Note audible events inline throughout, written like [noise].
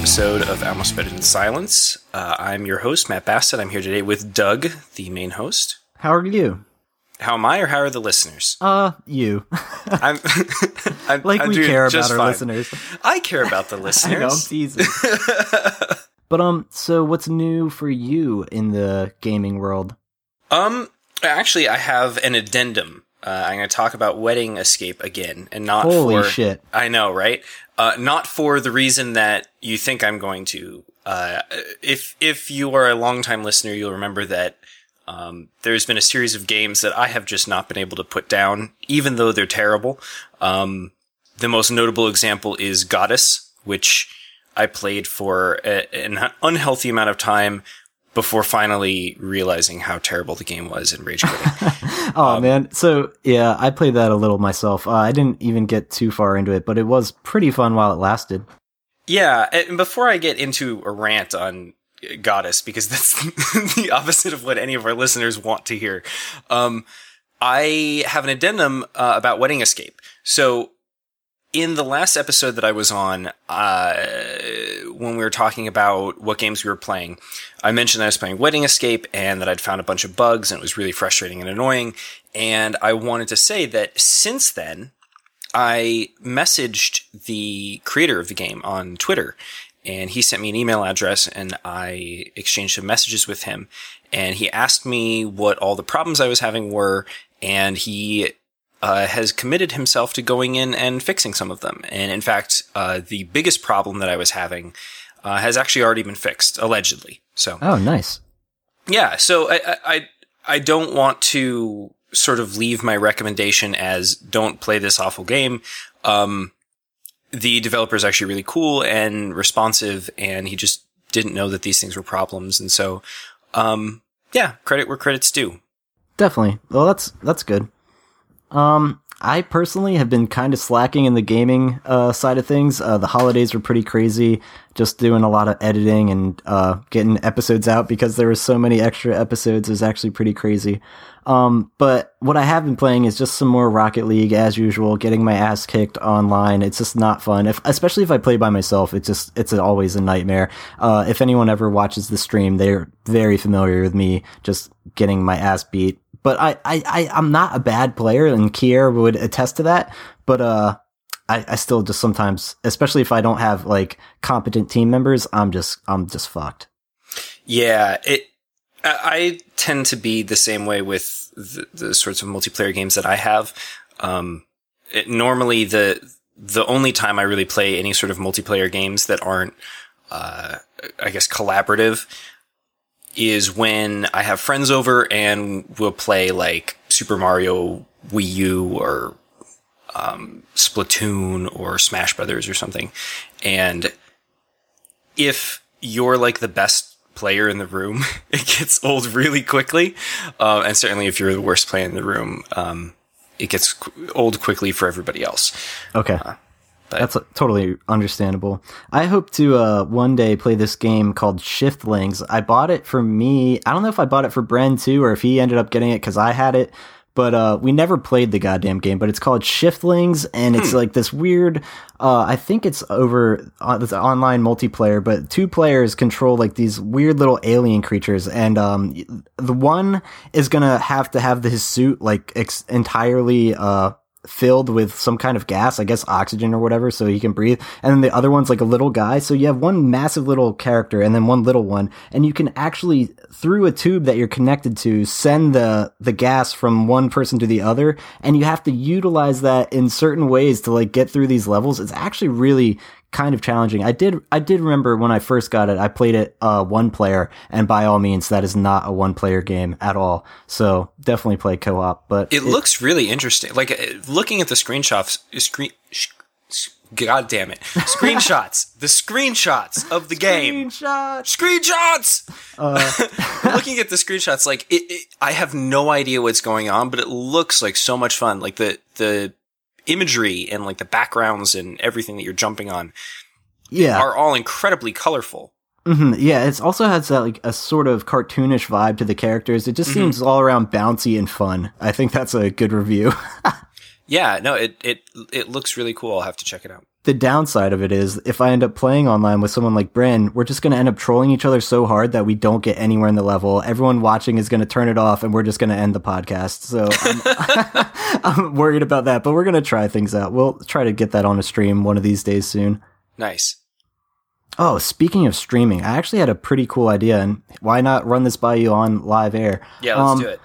episode of Almost Better Than Silence. Uh, I'm your host, Matt Basta. I'm here today with Doug, the main host. How are you? How am I, or how are the listeners? Uh, you. [laughs] I'm, [laughs] I'm like I'm we care about our fine. listeners. I care about the [laughs] I know, I'm listeners. teasing. but um, so what's new for you in the gaming world? um, actually, I have an addendum. Uh, I'm going to talk about Wedding Escape again, and not Holy for shit! I know, right? Uh, not for the reason that you think I'm going to. Uh, if if you are a longtime listener, you'll remember that um, there's been a series of games that I have just not been able to put down, even though they're terrible. Um, the most notable example is Goddess, which I played for a, an unhealthy amount of time before finally realizing how terrible the game was and rage quitting. [laughs] Oh Um, man, so yeah, I played that a little myself. Uh, I didn't even get too far into it, but it was pretty fun while it lasted. Yeah, and before I get into a rant on Goddess, because that's [laughs] the opposite of what any of our listeners want to hear, um, I have an addendum uh, about Wedding Escape. So, in the last episode that I was on, uh, when we were talking about what games we were playing, I mentioned that I was playing Wedding Escape and that I'd found a bunch of bugs and it was really frustrating and annoying. And I wanted to say that since then, I messaged the creator of the game on Twitter and he sent me an email address and I exchanged some messages with him and he asked me what all the problems I was having were and he uh, has committed himself to going in and fixing some of them. And in fact, uh, the biggest problem that I was having uh, has actually already been fixed, allegedly. So Oh, nice. yeah, so I, I I don't want to sort of leave my recommendation as don't play this awful game. Um, the developer is actually really cool and responsive, and he just didn't know that these things were problems, and so um, yeah, credit where credit's due. Definitely. Well, that's that's good. Um, I personally have been kind of slacking in the gaming uh, side of things. Uh, the holidays were pretty crazy, just doing a lot of editing and uh, getting episodes out because there were so many extra episodes. Is actually pretty crazy. Um, but what I have been playing is just some more Rocket League as usual, getting my ass kicked online. It's just not fun. If, especially if I play by myself, it's just, it's always a nightmare. Uh, if anyone ever watches the stream, they're very familiar with me just getting my ass beat. But I, I, I I'm not a bad player and Kier would attest to that. But, uh, I, I still just sometimes, especially if I don't have like competent team members, I'm just, I'm just fucked. Yeah, it. I I tend to be the same way with the, the sorts of multiplayer games that I have. Um, it, normally, the the only time I really play any sort of multiplayer games that aren't, uh, I guess, collaborative, is when I have friends over and we'll play like Super Mario Wii U or um, Splatoon or Smash Brothers or something, and if you're like the best player in the room, [laughs] it gets old really quickly. Uh, and certainly if you're the worst player in the room, um, it gets old quickly for everybody else. Okay. But- That's uh, totally understandable. I hope to uh, one day play this game called Shiftlings. I bought it for me. I don't know if I bought it for Bren too, or if he ended up getting it because I had it. But uh, we never played the goddamn game. But it's called Shiftlings, and it's like this weird. Uh, I think it's over uh, this online multiplayer, but two players control like these weird little alien creatures, and um, the one is gonna have to have his suit like ex- entirely uh filled with some kind of gas, I guess oxygen or whatever, so he can breathe. And then the other one's like a little guy. So you have one massive little character and then one little one, and you can actually through a tube that you're connected to send the the gas from one person to the other, and you have to utilize that in certain ways to like get through these levels. It's actually really kind of challenging. I did I did remember when I first got it, I played it uh one player, and by all means that is not a one player game at all. So definitely play co op. But It, looks really interesting. Like uh, looking at the screenshots, screen, sh- sh- god damn it, [laughs] screenshots, the screenshots of the game. Screenshots. Screenshots! Uh, [laughs] looking at the screenshots, like it, it, I have no idea what's going on, but it looks like so much fun. Like the the imagery and like the backgrounds and everything that you're jumping on yeah. are all incredibly colorful. hmm Yeah, it also has that like a sort of cartoonish vibe to the characters. It just seems all around bouncy and fun. I think that's a good review. [laughs] Yeah, no, it it it looks really cool. I'll have to check it out. The downside of it is if I end up playing online with someone like Bren, we're just going to end up trolling each other so hard that we don't get anywhere in the level. Everyone watching is going to turn it off and we're just going to end the podcast. So I'm, [laughs] I'm worried about that, but we're going to try things out. We'll try to get that on a stream one of these days soon. Nice. Oh, speaking of streaming, I actually had a pretty cool idea, and why not run this by you on live air? Yeah, let's Um, do it.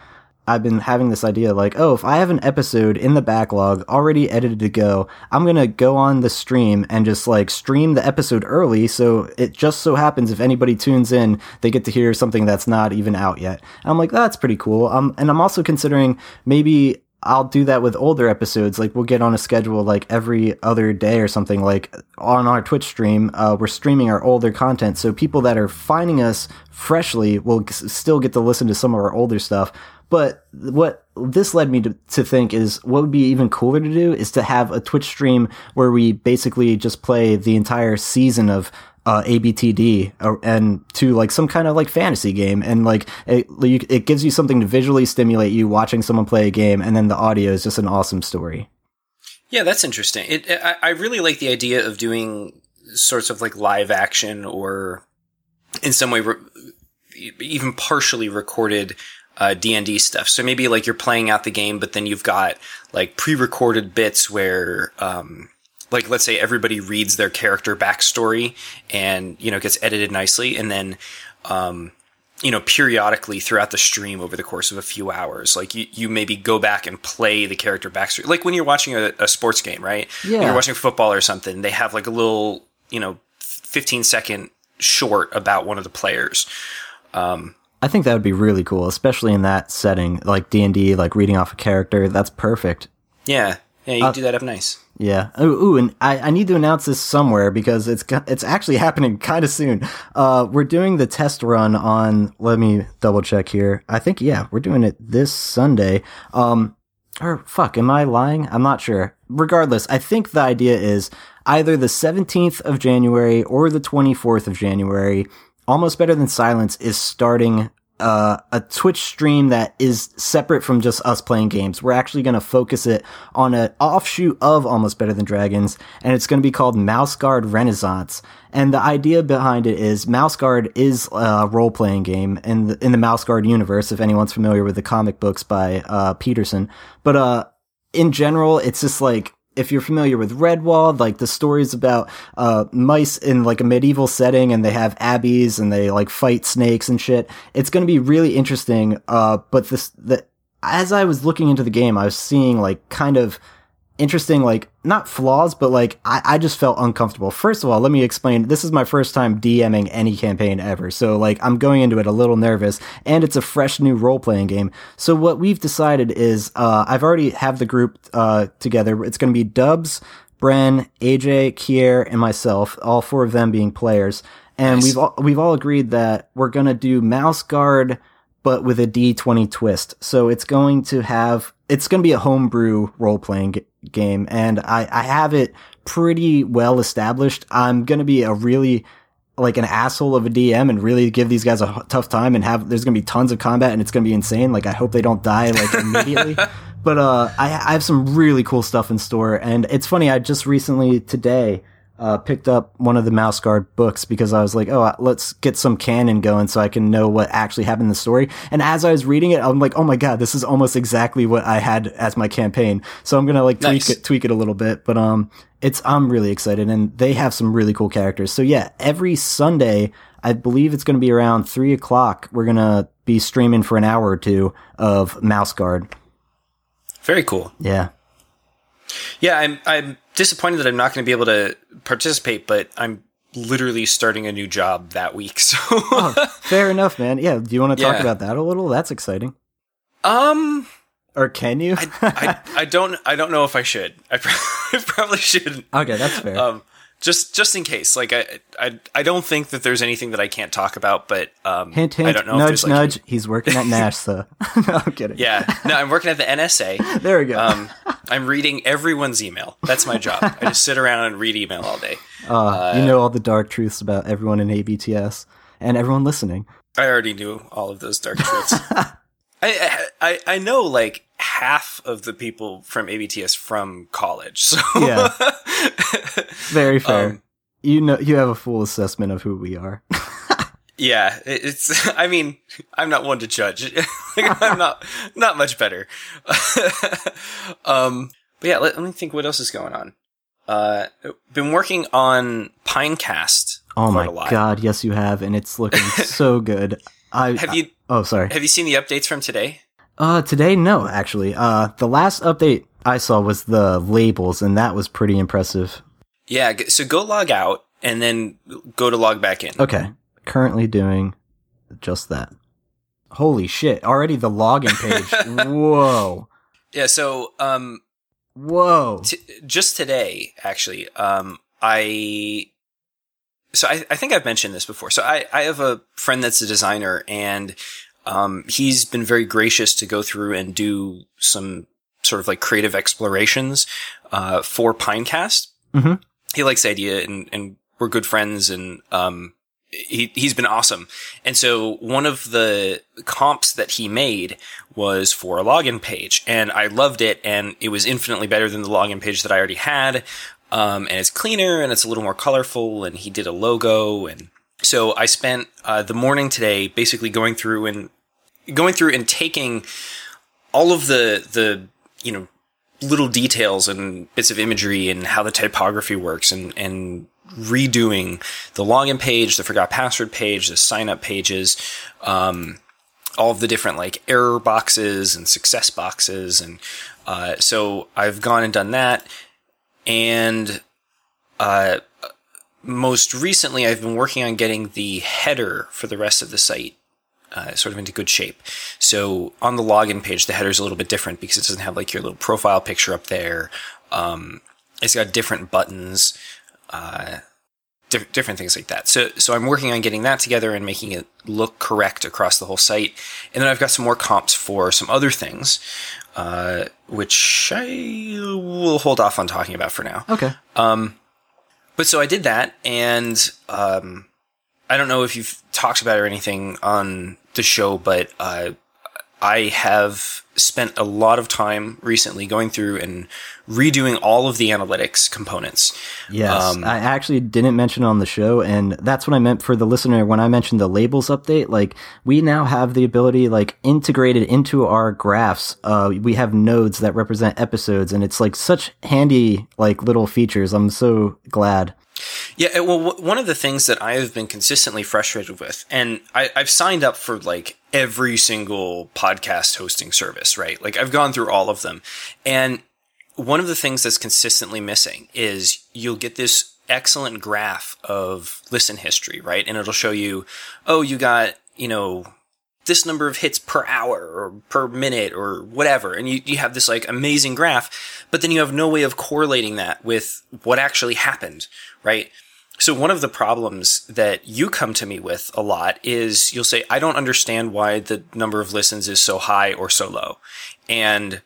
I've been having this idea like, oh, if I have an episode in the backlog already edited to go, I'm going to go on the stream and just like stream the episode early. So it just so happens if anybody tunes in, they get to hear something that's not even out yet. And I'm like, that's pretty cool. Um, and I'm also considering maybe I'll do that with older episodes. Like we'll get on a schedule like every other day or something. Like on our Twitch stream, uh, we're streaming our older content, so people that are finding us freshly will still get to listen to some of our older stuff. But what this led me to, to think is what would be even cooler to do is to have a Twitch stream where we basically just play the entire season of uh, ABTD uh, and to like some kind of like fantasy game. And like it, it gives you something to visually stimulate you watching someone play a game. And then the audio is just an awesome story. Yeah, that's interesting. It, I, I really like the idea of doing sorts of like live action or in some way re- even partially recorded uh, D&D stuff. So maybe like you're playing out the game, but then you've got like pre-recorded bits where, um, like let's say everybody reads their character backstory and, you know, gets edited nicely. And then, um, you know, periodically throughout the stream over the course of a few hours, like you, you maybe go back and play the character backstory. Like when you're watching a, a sports game, right? When Yeah. you're watching football or something, they have like a little, you know, 15 second short about one of the players. I think that would be really cool, especially in that setting, like D and D, like reading off a character. That's perfect. Yeah. Yeah, you can do that up nice. Yeah. Ooh, ooh and I, I need to announce this somewhere because it's it's actually [laughs] happening kind of soon. Uh, we're doing the test run on. Let me double check here. I think yeah, we're doing it this Sunday. Um, or fuck, am I lying? I'm not sure. Regardless, I think the idea is either the 17th of January or the 24th of January. Almost Better Than Silence is starting uh, a Twitch stream that is separate from just us playing games. We're actually going to focus it on an offshoot of Almost Better Than Dragons, and it's going to be called Mouse Guard Renaissance. And the idea behind it is Mouse Guard is a role playing game in the, in the Mouse Guard universe. If anyone's familiar with the comic books by uh, Petersen, but uh, in general, it's just like if you're familiar with Redwall, like the stories about uh, mice in like a medieval setting, and they have abbeys and they like fight snakes and shit. It's going to be really interesting. Uh, but this the as I was looking into the game, I was seeing like kind of interesting like not flaws but like I, I just felt uncomfortable. First of all let me explain this is my first time dming any campaign ever. So like i'm going into it a little nervous and it's a fresh new role-playing game. So what we've decided is uh, i've already have the group uh, together. It's going to be dubs bren aj kier and myself all four of them being players. And Nice. we've all, we've all agreed that we're going to do mouse guard but with a D20 twist. So it's going to have, it's going to be a homebrew role playing g- game. And I, I have it pretty well established. I'm going to be a really, like an asshole of a DM and really give these guys a tough time and have, there's going to be tons of combat and it's going to be insane. Like I hope they don't die like [laughs] immediately. but, uh, I, I have some really cool stuff in store. And it's funny. I just recently today, uh, picked up one of the Mouse Guard books because I was like, oh, let's get some canon going so I can know what actually happened in the story. And as I was reading it, I'm like, oh my god, this is almost exactly what I had as my campaign. So I'm gonna like tweak Nice. it, tweak it a little bit. But um, it's I'm really excited, and they have some really cool characters. So yeah, every Sunday, I believe it's gonna be around three o'clock. We're gonna be streaming for an hour or two of Mouse Guard. Very cool. Yeah. Yeah, I'm I'm disappointed that I'm not going to be able to participate, but I'm literally starting a new job that week. [laughs] So, Fair enough, man. Yeah. Do you want to talk Yeah. about that a little? That's exciting. um, Or can you? I, I don't I don't know if I should. I, pro- [laughs] I probably shouldn't. okay, that's fair. Um, just just in case. Like I I I don't think that there's anything that I can't talk about, but um, Hint, hint, I don't know. if nudge, like, nudge. He's working at [laughs] NASA. no, I'm kidding. Yeah, no, I'm working at the NSA. There we go. Um, I'm reading everyone's email. That's my job. I just sit around and read email all day. [laughs] Uh, you know all the dark truths about everyone in ABTS and everyone listening. I already knew all of those dark truths. [laughs] I, I, I I know like half of the people from ABTS from college. So Yeah. [laughs] Very fair. Um, you know, you have a full assessment of who we are. Yeah, it's. [laughs] I mean, I'm not one to judge. [laughs] like, I'm not not much better. [laughs] um, but yeah, let, let, me think. What else is going on? Uh, been working on Pinecast. Oh my god, yes, you have, and it's looking so good. I have you. oh, sorry. Have you seen the updates from today? Uh, today, no, actually. Uh, the last update I saw was the labels, and that was pretty impressive. Yeah, so go log out and then go to log back in. Okay. Currently doing just that. Holy shit. Already the login page. [laughs] Whoa. Yeah, so um whoa. T- just today actually, um I so I, I think I've mentioned this before. So I, I have a friend that's a designer and um, he's been very gracious to go through and do some sort of like creative explorations uh, for Pinecast. Mm-hmm he likes the idea and, and we're good friends and, um, he, he's been awesome. And so one of the comps that he made was for a login page and I loved it and it was infinitely better than the login page that I already had. Um, and it's cleaner and it's a little more colorful and he did a logo. And so I spent, uh, the morning today basically going through and going through and taking all of the, the, you know, little details and bits of imagery and how the typography works and, and redoing the login page, the forgot password page, the sign up pages, um, all of the different like error boxes and success boxes. And, uh, so I've gone and done that. And, uh, most recently I've been working on getting the header for the rest of the site uh, sort of into good shape. So on the login page, the header is a little bit different because it doesn't have like your little profile picture up there. Um, it's got different buttons, uh, di- different things like that. So, so I'm working on getting that together and making it look correct across the whole site. And then I've got some more comps for some other things, uh, which I will hold off on talking about for now. Okay. Um, but so I did that and, um, I don't know if you've talked about it or anything on the show, but uh, I have spent a lot of time recently going through and redoing all of the analytics components. Yes, um, I actually didn't mention it on the show, and that's what I meant for the listener when I mentioned the labels update. Like we now have the ability, like integrated into our graphs. Uh, we have nodes that represent episodes, and it's like such handy, like little features. I'm so glad. Yeah, well, one of the things that I have been consistently frustrated with, and I, have signed up for like every single podcast hosting service, right? Like I've gone through all of them. And one of the things that's consistently missing is you'll get this excellent graph of listen history, right? And it'll show you, oh, you got, you know, this number of hits per hour or per minute or whatever. And you, you have this like amazing graph, but then you have no way of correlating that with what actually happened, right? So one of the problems that you come to me with a lot is you'll say, I don't understand why the number of listens is so high or so low. And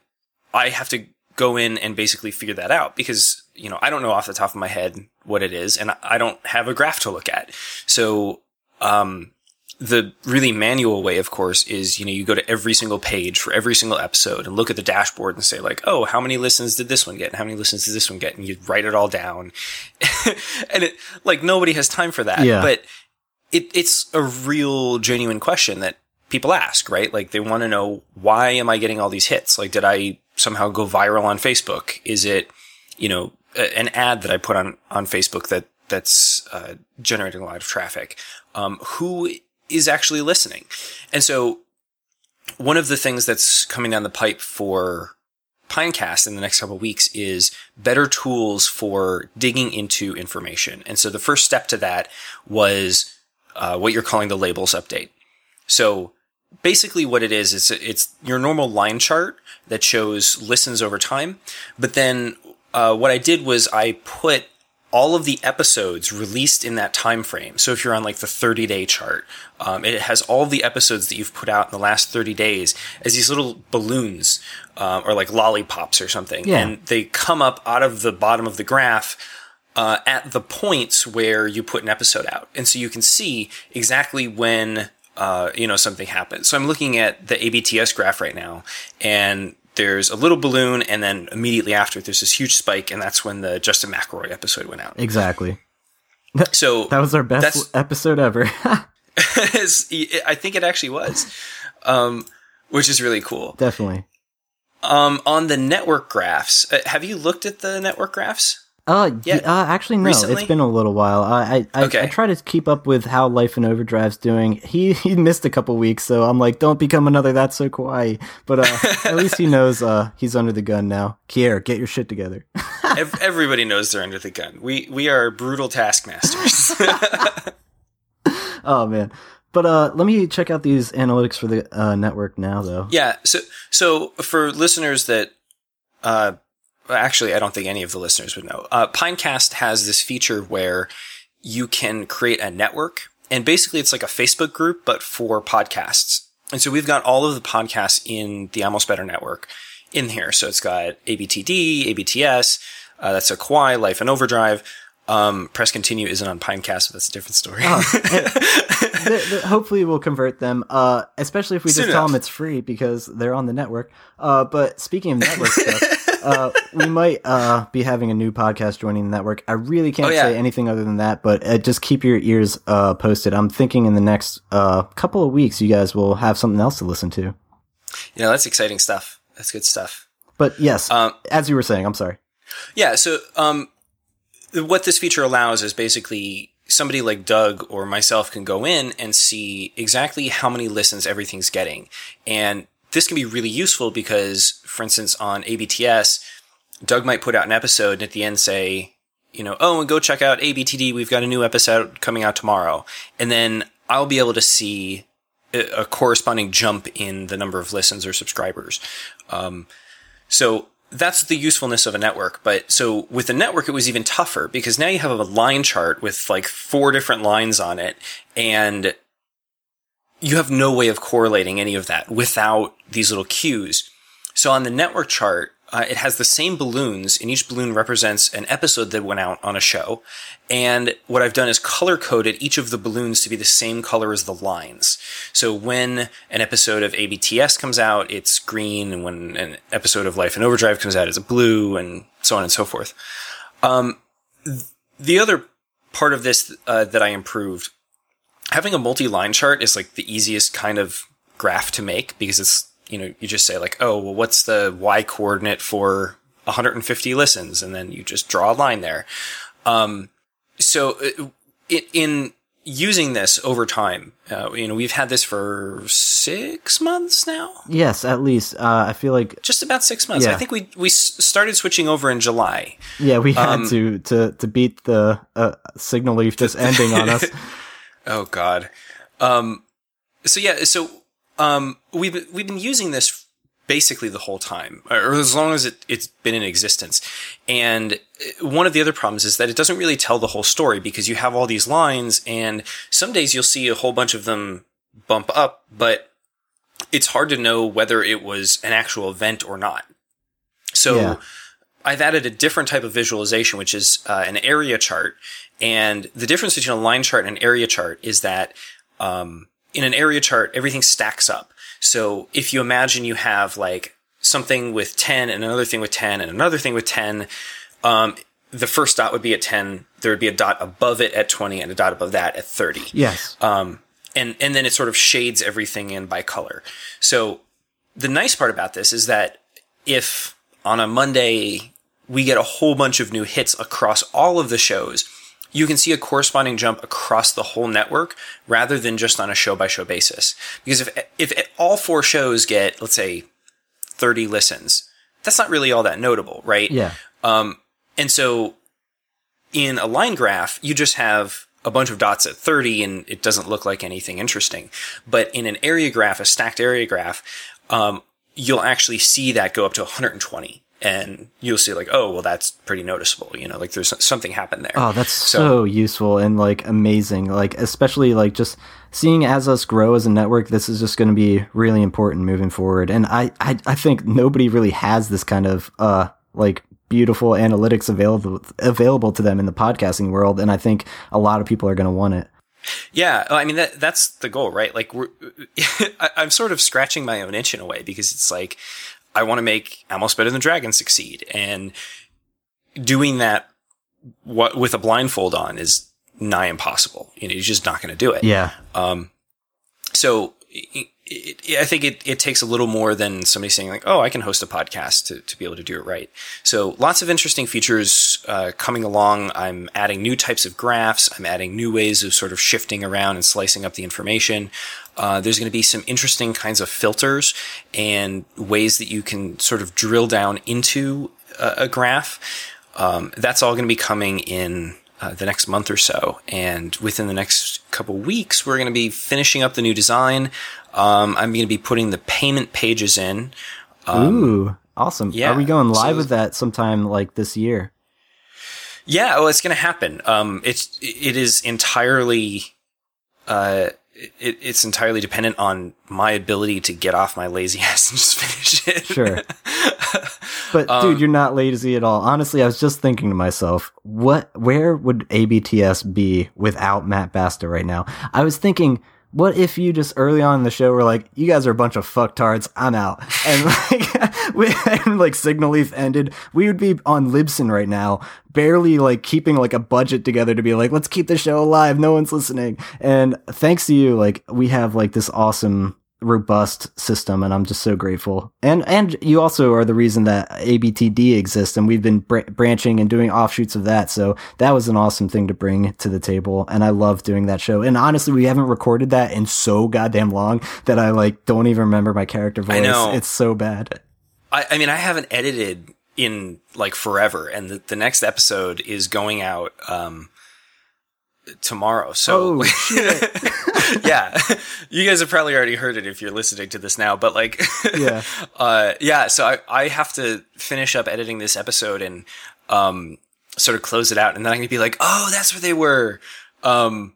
I have to go in and basically figure that out because, you know, I don't know off the top of my head what it is and I don't have a graph to look at. So, um, the really manual way, of course, is, you know, you go to every single page for every single episode and look at the dashboard and say like, oh, how many listens did this one get? And how many listens did this one get? And you write it all down. [laughs] and it, like, nobody has time for that. Yeah. But it, it's a real genuine question that people ask, right? Like, they want to know, why am I getting all these hits? Like, did I somehow go viral on Facebook? Is it, you know, an ad that I put on, on Facebook that, that's, uh, generating a lot of traffic? Um, who is actually listening. And so one of the things that's coming down the pipe for Pinecast in the next couple weeks is better tools for digging into information. And so the first step to that was uh, what you're calling the labels update. So basically what it is, is it's your normal line chart that shows listens over time. But then uh, what I did was I put all of the episodes released in that time frame. So if you're on like the 30 day chart, um, it has all the episodes that you've put out in the last 30 days as these little balloons uh, or like lollipops or something, yeah. and they come up out of the bottom of the graph. Uh, at the points where you put an episode out, and so you can see exactly when uh, you know, something happens. So I'm looking at the ABTS graph right now, and there's a little balloon, and then immediately after, there's this huge spike, and that's when the Justin McElroy episode went out. Exactly. So [laughs] That was our best episode ever. [laughs] [laughs] I think it actually was, um, which is really cool. Definitely. Um, on the network graphs, uh, have you looked at the network graphs? Uh, yeah. Uh, actually, no. Recently? It's been a little while. I I, I, Okay. I try to keep up with how Life in Overdrive's doing. He [laughs] he missed a couple weeks, so I'm like, don't become another That's So Kawaii. But uh, at least he [laughs] knows uh, he's under the gun now. Kier, get your shit together. [laughs] Everybody knows they're under the gun. We we are brutal taskmasters. oh man. But uh, let me check out these analytics for the uh, network now, though. yeah. So so for listeners that, uh, actually, I don't think any of the listeners would know. Uh, Pinecast has this feature where you can create a network, and basically, it's like a Facebook group, but for podcasts. And so we've got all of the podcasts in the Almost Better network in here. So it's got ABTD, ABTS, uh, that's so Kawaii, Life in Overdrive. Um, Press Continue isn't on Pinecast, so that's a different story. [laughs] Th- th- hopefully we'll convert them uh especially if we just Soon tell them it's free because they're on the network uh but speaking of network [laughs] stuff uh we might uh be having a new podcast joining the network i really can't Oh, yeah. say anything other than that but uh, just keep your ears uh posted i'm thinking in the next uh couple of weeks you guys will have something else to listen to you know, that's exciting stuff. That's good stuff. but yes Um, as you were saying i'm sorry Yeah. So, um, what this feature allows is basically somebody like Doug or myself can go in and see exactly how many listens everything's getting. And this can be really useful because, for instance, on ABTS, Doug might put out an episode and at the end say, you know, oh, and go check out ABTD. We've got a new episode coming out tomorrow. And then I'll be able to see a corresponding jump in the number of listens or subscribers. Um, so that's the usefulness of a network. But so with the network, it was even tougher because now you have a line chart with like four different lines on it and you have no way of correlating any of that without these little cues. So on the network chart, uh, it has the same balloons, and each balloon represents an episode that went out on a show. And what I've done is color coded each of the balloons to be the same color as the lines. So when an episode of ABTS comes out, it's green, and when an episode of Life in Overdrive comes out, it's blue, and so on and so forth. Um, th- the other part of this uh, that I improved, having a multi-line chart is like the easiest kind of graph to make because it's you know you just say like oh well what's the y coordinate for 150 listens? And then you just draw a line there. Um, so uh, it, in using this over time uh, you know we've had this for six months now? Yes at least. Uh i feel like just about six months. Yeah. i think we we started switching over in july. Yeah we had Um, to to to beat the uh, signal leaf just ending on us. [laughs] Oh God. Um, so yeah, so um, we've we've been using this basically the whole time, or as long as it, it's been in existence. And uh, one of the other problems is that it doesn't really tell the whole story because you have all these lines, and some days you'll see a whole bunch of them bump up, but it's hard to know whether it was an actual event or not. So Yeah. I've added a different type of visualization, which is uh, an area chart. And the difference between a line chart and an area chart is that um, in an area chart, everything stacks up. So if you imagine you have like something with 10 and another thing with 10 and another thing with 10, um, the first dot would be at 10. There would be a dot above it at 20 and a dot above that at 30 yes um, and and then it sort of shades everything in by color. So the nice part about this is that if on a Monday we get a whole bunch of new hits across all of the shows, you can see a corresponding jump across the whole network rather than just on a show by show basis. Because if if all four shows get let's say 30 listens, that's not really all that notable, right? yeah Um, and so in a line graph, you just have a bunch of dots at 30 and it doesn't look like anything interesting. But in an area graph, a stacked area graph, um, you'll actually see that go up to 120 and you'll see like, oh, well, that's pretty noticeable. You know, like there's something happened there. Oh, that's so, useful and like amazing. Like especially like just seeing as us grow as a network, this is just going to be really important moving forward. And I, I I think nobody really has this kind of uh like beautiful analytics available available to them in the podcasting world. And I think a lot of people are going to want it. Yeah, I mean that that's the goal, right? Like we're [laughs] I, I'm sort of scratching my own itch in a way because it's like I want to make Almost Better Than Dragon succeed, and doing that what with a blindfold on is nigh impossible. You know, you're just not going to do it. Yeah. Um, so it, it, I think it, it takes a little more than somebody saying like, "Oh, I can host a podcast to, to be able to do it right." So lots of interesting features uh, coming along. I'm adding new types of graphs. I'm adding new ways of sort of shifting around and slicing up the information. Uh, there's going to be some interesting kinds of filters and ways that you can sort of drill down into a, a graph. Um, that's all going to be coming in uh, the next month or so. And within the next couple weeks, we're going to be finishing up the new design. Um, I'm going to be putting the payment pages in. Um, Ooh, awesome. Yeah, Are we going live so, with that sometime like this year? Yeah, well, it's going to happen. Um, it's, it is entirely, uh, it, it's entirely dependent on my ability to get off my lazy [laughs] ass and just finish it. Sure. [laughs] But um, dude, you're not lazy at all. Honestly, I was just thinking to myself, what, where would ABTS be without Matt Basta right now? I was thinking, what if you just early on in the show were like, you guys are a bunch of fucktards, I'm out. And [laughs] like, we, and like Signal Leaf ended, we would be on Libsyn right now, barely like keeping like a budget together to be like, let's keep the show alive. No one's listening. And thanks to you, like we have like this awesome robust system and I'm just so grateful. And and you also are the reason that ABTD exists and we've been br- branching and doing offshoots of that. So that was an awesome thing to bring to the table and I love doing that show. And honestly, we haven't recorded that in so goddamn long that I like don't even remember my character voice. I know. It's so bad. I, I mean, I haven't edited in like forever and the, the next episode is going out um tomorrow. So, oh, [laughs] [laughs] yeah, [laughs] you guys have probably already heard it if you're listening to this now. But like, [laughs] yeah, uh, yeah. So I I have to finish up editing this episode and um sort of close it out, and then I'm gonna be like, oh, that's where they were. Um,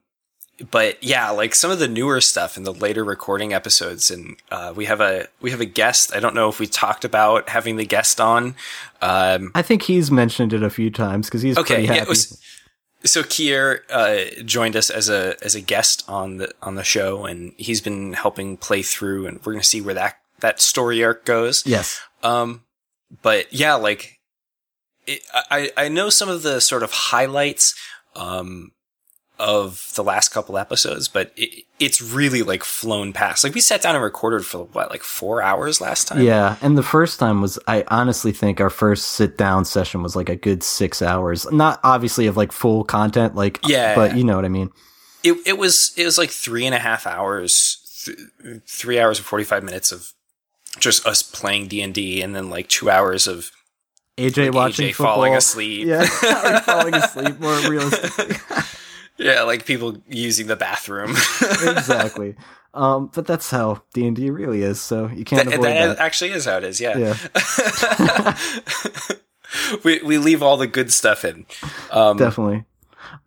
but yeah, like some of the newer stuff in the later recording episodes, and uh, we have a we have a guest. I don't know if we talked about having the guest on. Um, I think he's mentioned it a few times because he's okay. Yeah, was, so Kier uh, joined us as a as a guest on the on the show, and he's been helping play through, and we're gonna see where that that story arc goes. Yes. Um, but yeah, like it, I I know some of the sort of highlights. Um, of the last couple episodes, but it, it's really like flown past. Like we sat down and recorded for what, like four hours last time. Yeah, and the first time was, I honestly think our first sit down session was like a good six hours. Not obviously of like full content, like yeah, but you know what I mean. It it was it was like three and a half hours, th- three hours and forty five minutes of just us playing D and D, and then like two hours of AJ like watching AJ football. falling asleep. Yeah, [laughs] falling [laughs] asleep more realistically. [laughs] Yeah, like people using the bathroom. [laughs] exactly. Um, but that's how D and D really is. So you can't avoid that, that. Actually, is how it is. Yeah. Yeah. [laughs] we we leave all the good stuff in. Um, Definitely.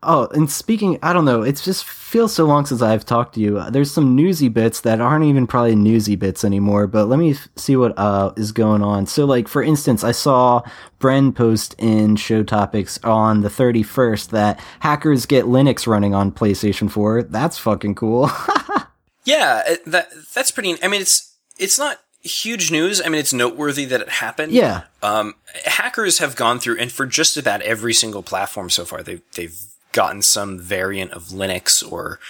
Oh, and speaking, I don't know, it just feels so long since I've talked to you. There's some newsy bits that aren't even probably newsy bits anymore, but let me f- see what uh, is going on. So, like, for instance, I saw Bren post in Show Topics on the 31st that hackers get Linux running on PlayStation 4. That's fucking cool. [laughs] yeah, that that's pretty. I mean, it's it's not huge news. I mean, it's noteworthy that it happened. Yeah. Um, hackers have gone through, and for just about every single platform so far, they've they've gotten some variant of Linux or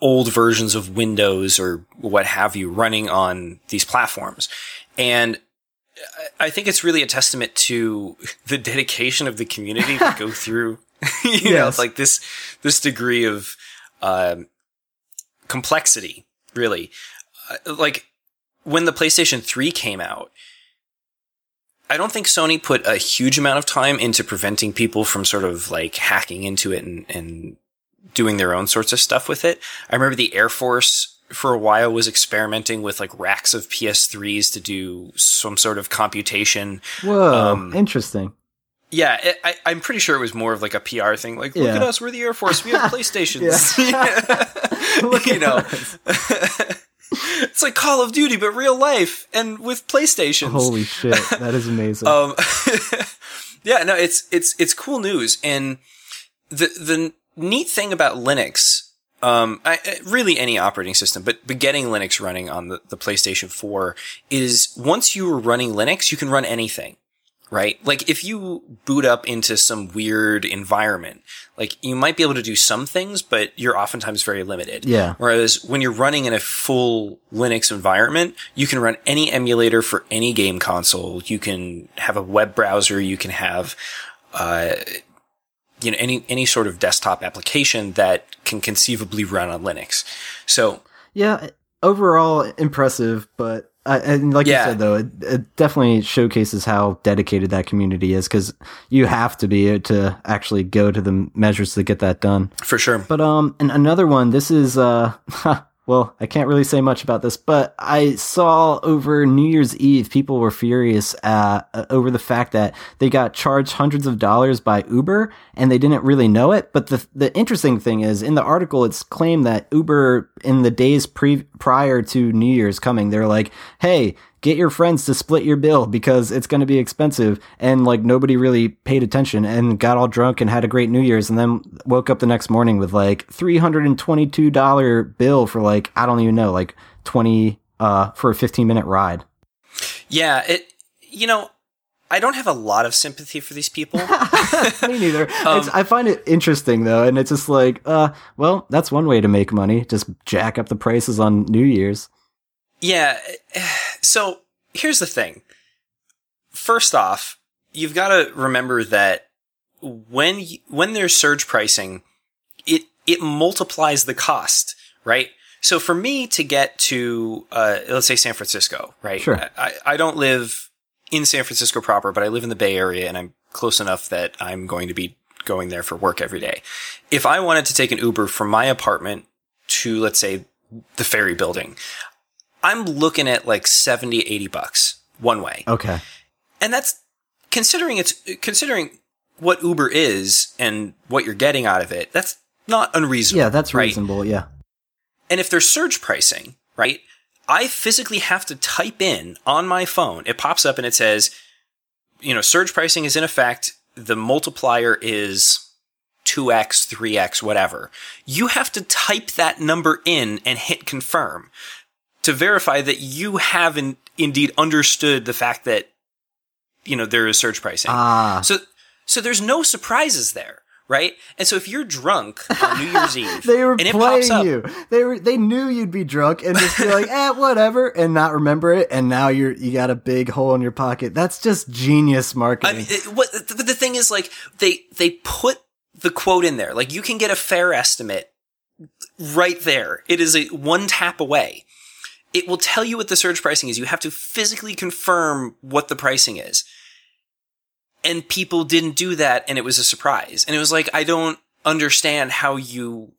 old versions of Windows or what have you running on these platforms. And I think it's really a testament to the dedication of the community to go [laughs] through, [laughs] you yes. know, like this, this degree of, um, complexity, really. Uh, like when the PlayStation 3 came out, I don't think Sony put a huge amount of time into preventing people from sort of like hacking into it and, and doing their own sorts of stuff with it. I remember the Air Force for a while was experimenting with like racks of PS3s to do some sort of computation. Whoa, um, interesting. Yeah, it, I, I'm pretty sure it was more of like a PR thing. Like, look yeah. at us, we're the Air Force. We have [laughs] PlayStations. [laughs] [laughs] Look, you know, [laughs] it's like Call of Duty, but real life and with PlayStation. Holy shit, [laughs] that is amazing. um, [laughs] yeah, no, it's it's it's cool news, and the the neat thing about Linux, um, I, really any operating system, but, but getting Linux running on the, the PlayStation 4 is once you are running Linux, you can run anything, right? Like if you boot up into some weird environment, like you might be able to do some things, but you're oftentimes very limited. Yeah. Whereas when you're running in a full Linux environment, you can run any emulator for any game console. You can have a web browser. You can have, uh, you know, any, any sort of desktop application that can conceivably run on Linux. So yeah, overall impressive, but I, and like Yeah. you said though, it, it definitely showcases how dedicated that community is because you have to be to actually go to the measures to get that done. for sure. But um, and another one. This is uh, [laughs] well, I can't really say much about this, but I saw over New Year's Eve, people were furious uh, over the fact that they got charged hundreds of dollars by Uber and they didn't really know it. But the the interesting thing is, in the article, it's claimed that Uber in the days pre prior to New Year's coming, they're like, hey. Get your friends to split your bill because it's going to be expensive. And like nobody really paid attention and got all drunk and had a great New Year's and then woke up the next morning with like $322 bill for like, I don't even know, like 20, uh, for a 15 minute ride. Yeah. It, you know, I don't have a lot of sympathy for these people. [laughs] Me neither. [laughs] it's, I find it interesting though. And it's just like, uh, well, that's one way to make money. Just jack up the prices on New Year's. Yeah. [sighs] So here's the thing. First off, you've got to remember that when y- when there's surge pricing, it it multiplies the cost, right? So for me to get to uh, let's say San Francisco, right? Sure. I, I don't live in San Francisco proper, but I live in the Bay Area, and I'm close enough that I'm going to be going there for work every day. If I wanted to take an Uber from my apartment to let's say the ferry building, I'm looking at like 70, 80 bucks one way. Okay. And that's considering it's considering what Uber is and what you're getting out of it. That's not unreasonable. Yeah, that's right? reasonable. Yeah. And if there's surge pricing, right? I physically have to type in on my phone. It pops up and it says, you know, surge pricing is in effect. The multiplier is 2x, 3x, whatever. You have to type that number in and hit confirm to verify that you have in, indeed understood the fact that, you know, there is surge pricing. Ah. So, so there's no surprises there, right? And so if you're drunk on New Year's [laughs] Eve, They were and it pops playing up, you. They were. They knew you'd be drunk and just be like, [laughs] "eh, whatever," and not remember it. And now you're you got a big hole in your pocket. That's just genius I marketing. mean, it, what, but the thing is, like, they they put the quote in there. Like, you can get a fair estimate right there. It is a one tap away. It will tell you what the surge pricing is. You have to physically confirm what the pricing is. And people didn't do that, and it was a surprise. And it was like, I don't understand how you,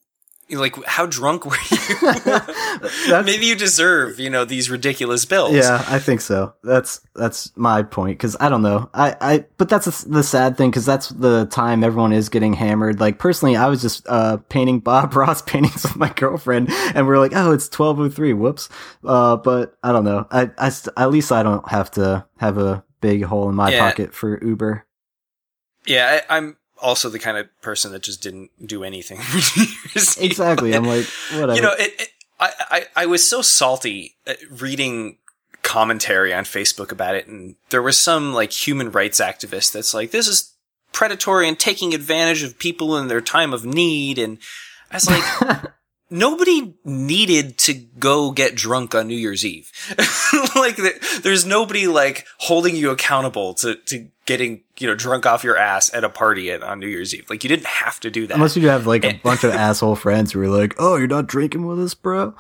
like, how drunk [laughs] were you? Maybe you deserve, you know, these ridiculous bills. Yeah, I think so. That's that's my point because I don't know. I I but that's the sad thing because that's the time everyone is getting hammered. Like personally, I was just uh painting Bob [laughs] Ross paintings with my girlfriend, and we are like, oh, it's twelve oh three. Whoops. Uh, but I don't know. I I st- at least I don't have to have a big hole in my Yeah. pocket for Uber. Yeah, I, I'm also the kind of person that just didn't do anything [laughs] for Year's Exactly. I'm like, [laughs] whatever. you know, it, it, I, I, I was so salty uh, reading commentary on Facebook about it, and there was some like human rights activist that's like, this is predatory and taking advantage of people in their time of need, and I was like, [laughs] nobody needed to go get drunk on New Year's Eve. [laughs] like, there's nobody like holding you accountable to, to getting, you know, drunk off your ass at a party at, on New Year's Eve. Like, you didn't have to do that. Unless you have like a [laughs] bunch of asshole friends who are like, "Oh, you're not drinking with us, bro."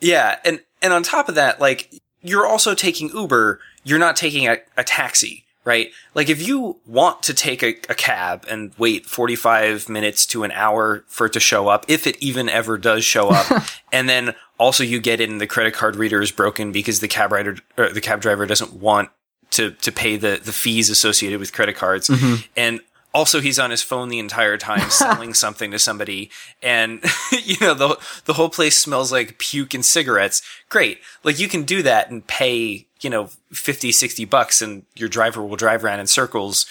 Yeah, and and on top of that, like you're also taking Uber, you're not taking a, a taxi, right? Like if you want to take a, a cab and wait 45 minutes to an hour for it to show up, if it even ever does show up, [laughs] and then also you get in the credit card reader is broken because the cab rider or the cab driver doesn't want to to pay the the fees associated with credit cards, mm-hmm. and also he's on his phone the entire time [laughs] selling something to somebody. And [laughs] you know the the whole place smells like puke and cigarettes. Great. Like you can do that and pay you know 50 60 bucks and your driver will drive around in circles.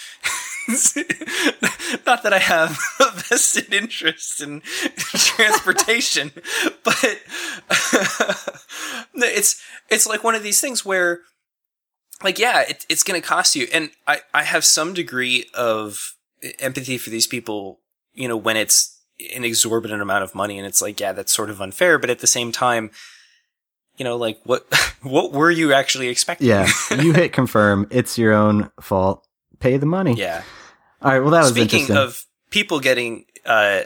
[laughs] Not that I have a vested interest in transportation, [laughs] but [laughs] it's it's like one of these things where like yeah, it, it's going to cost you. And I I have some degree of empathy for these people, you know, when it's an exorbitant amount of money and it's like yeah, that's sort of unfair, but at the same time you know, like what [laughs] what were you actually expecting? Yeah, [laughs] you hit confirm. It's your own fault. Pay the money. Yeah. All right. Well, that was Speaking interesting. of people getting uh,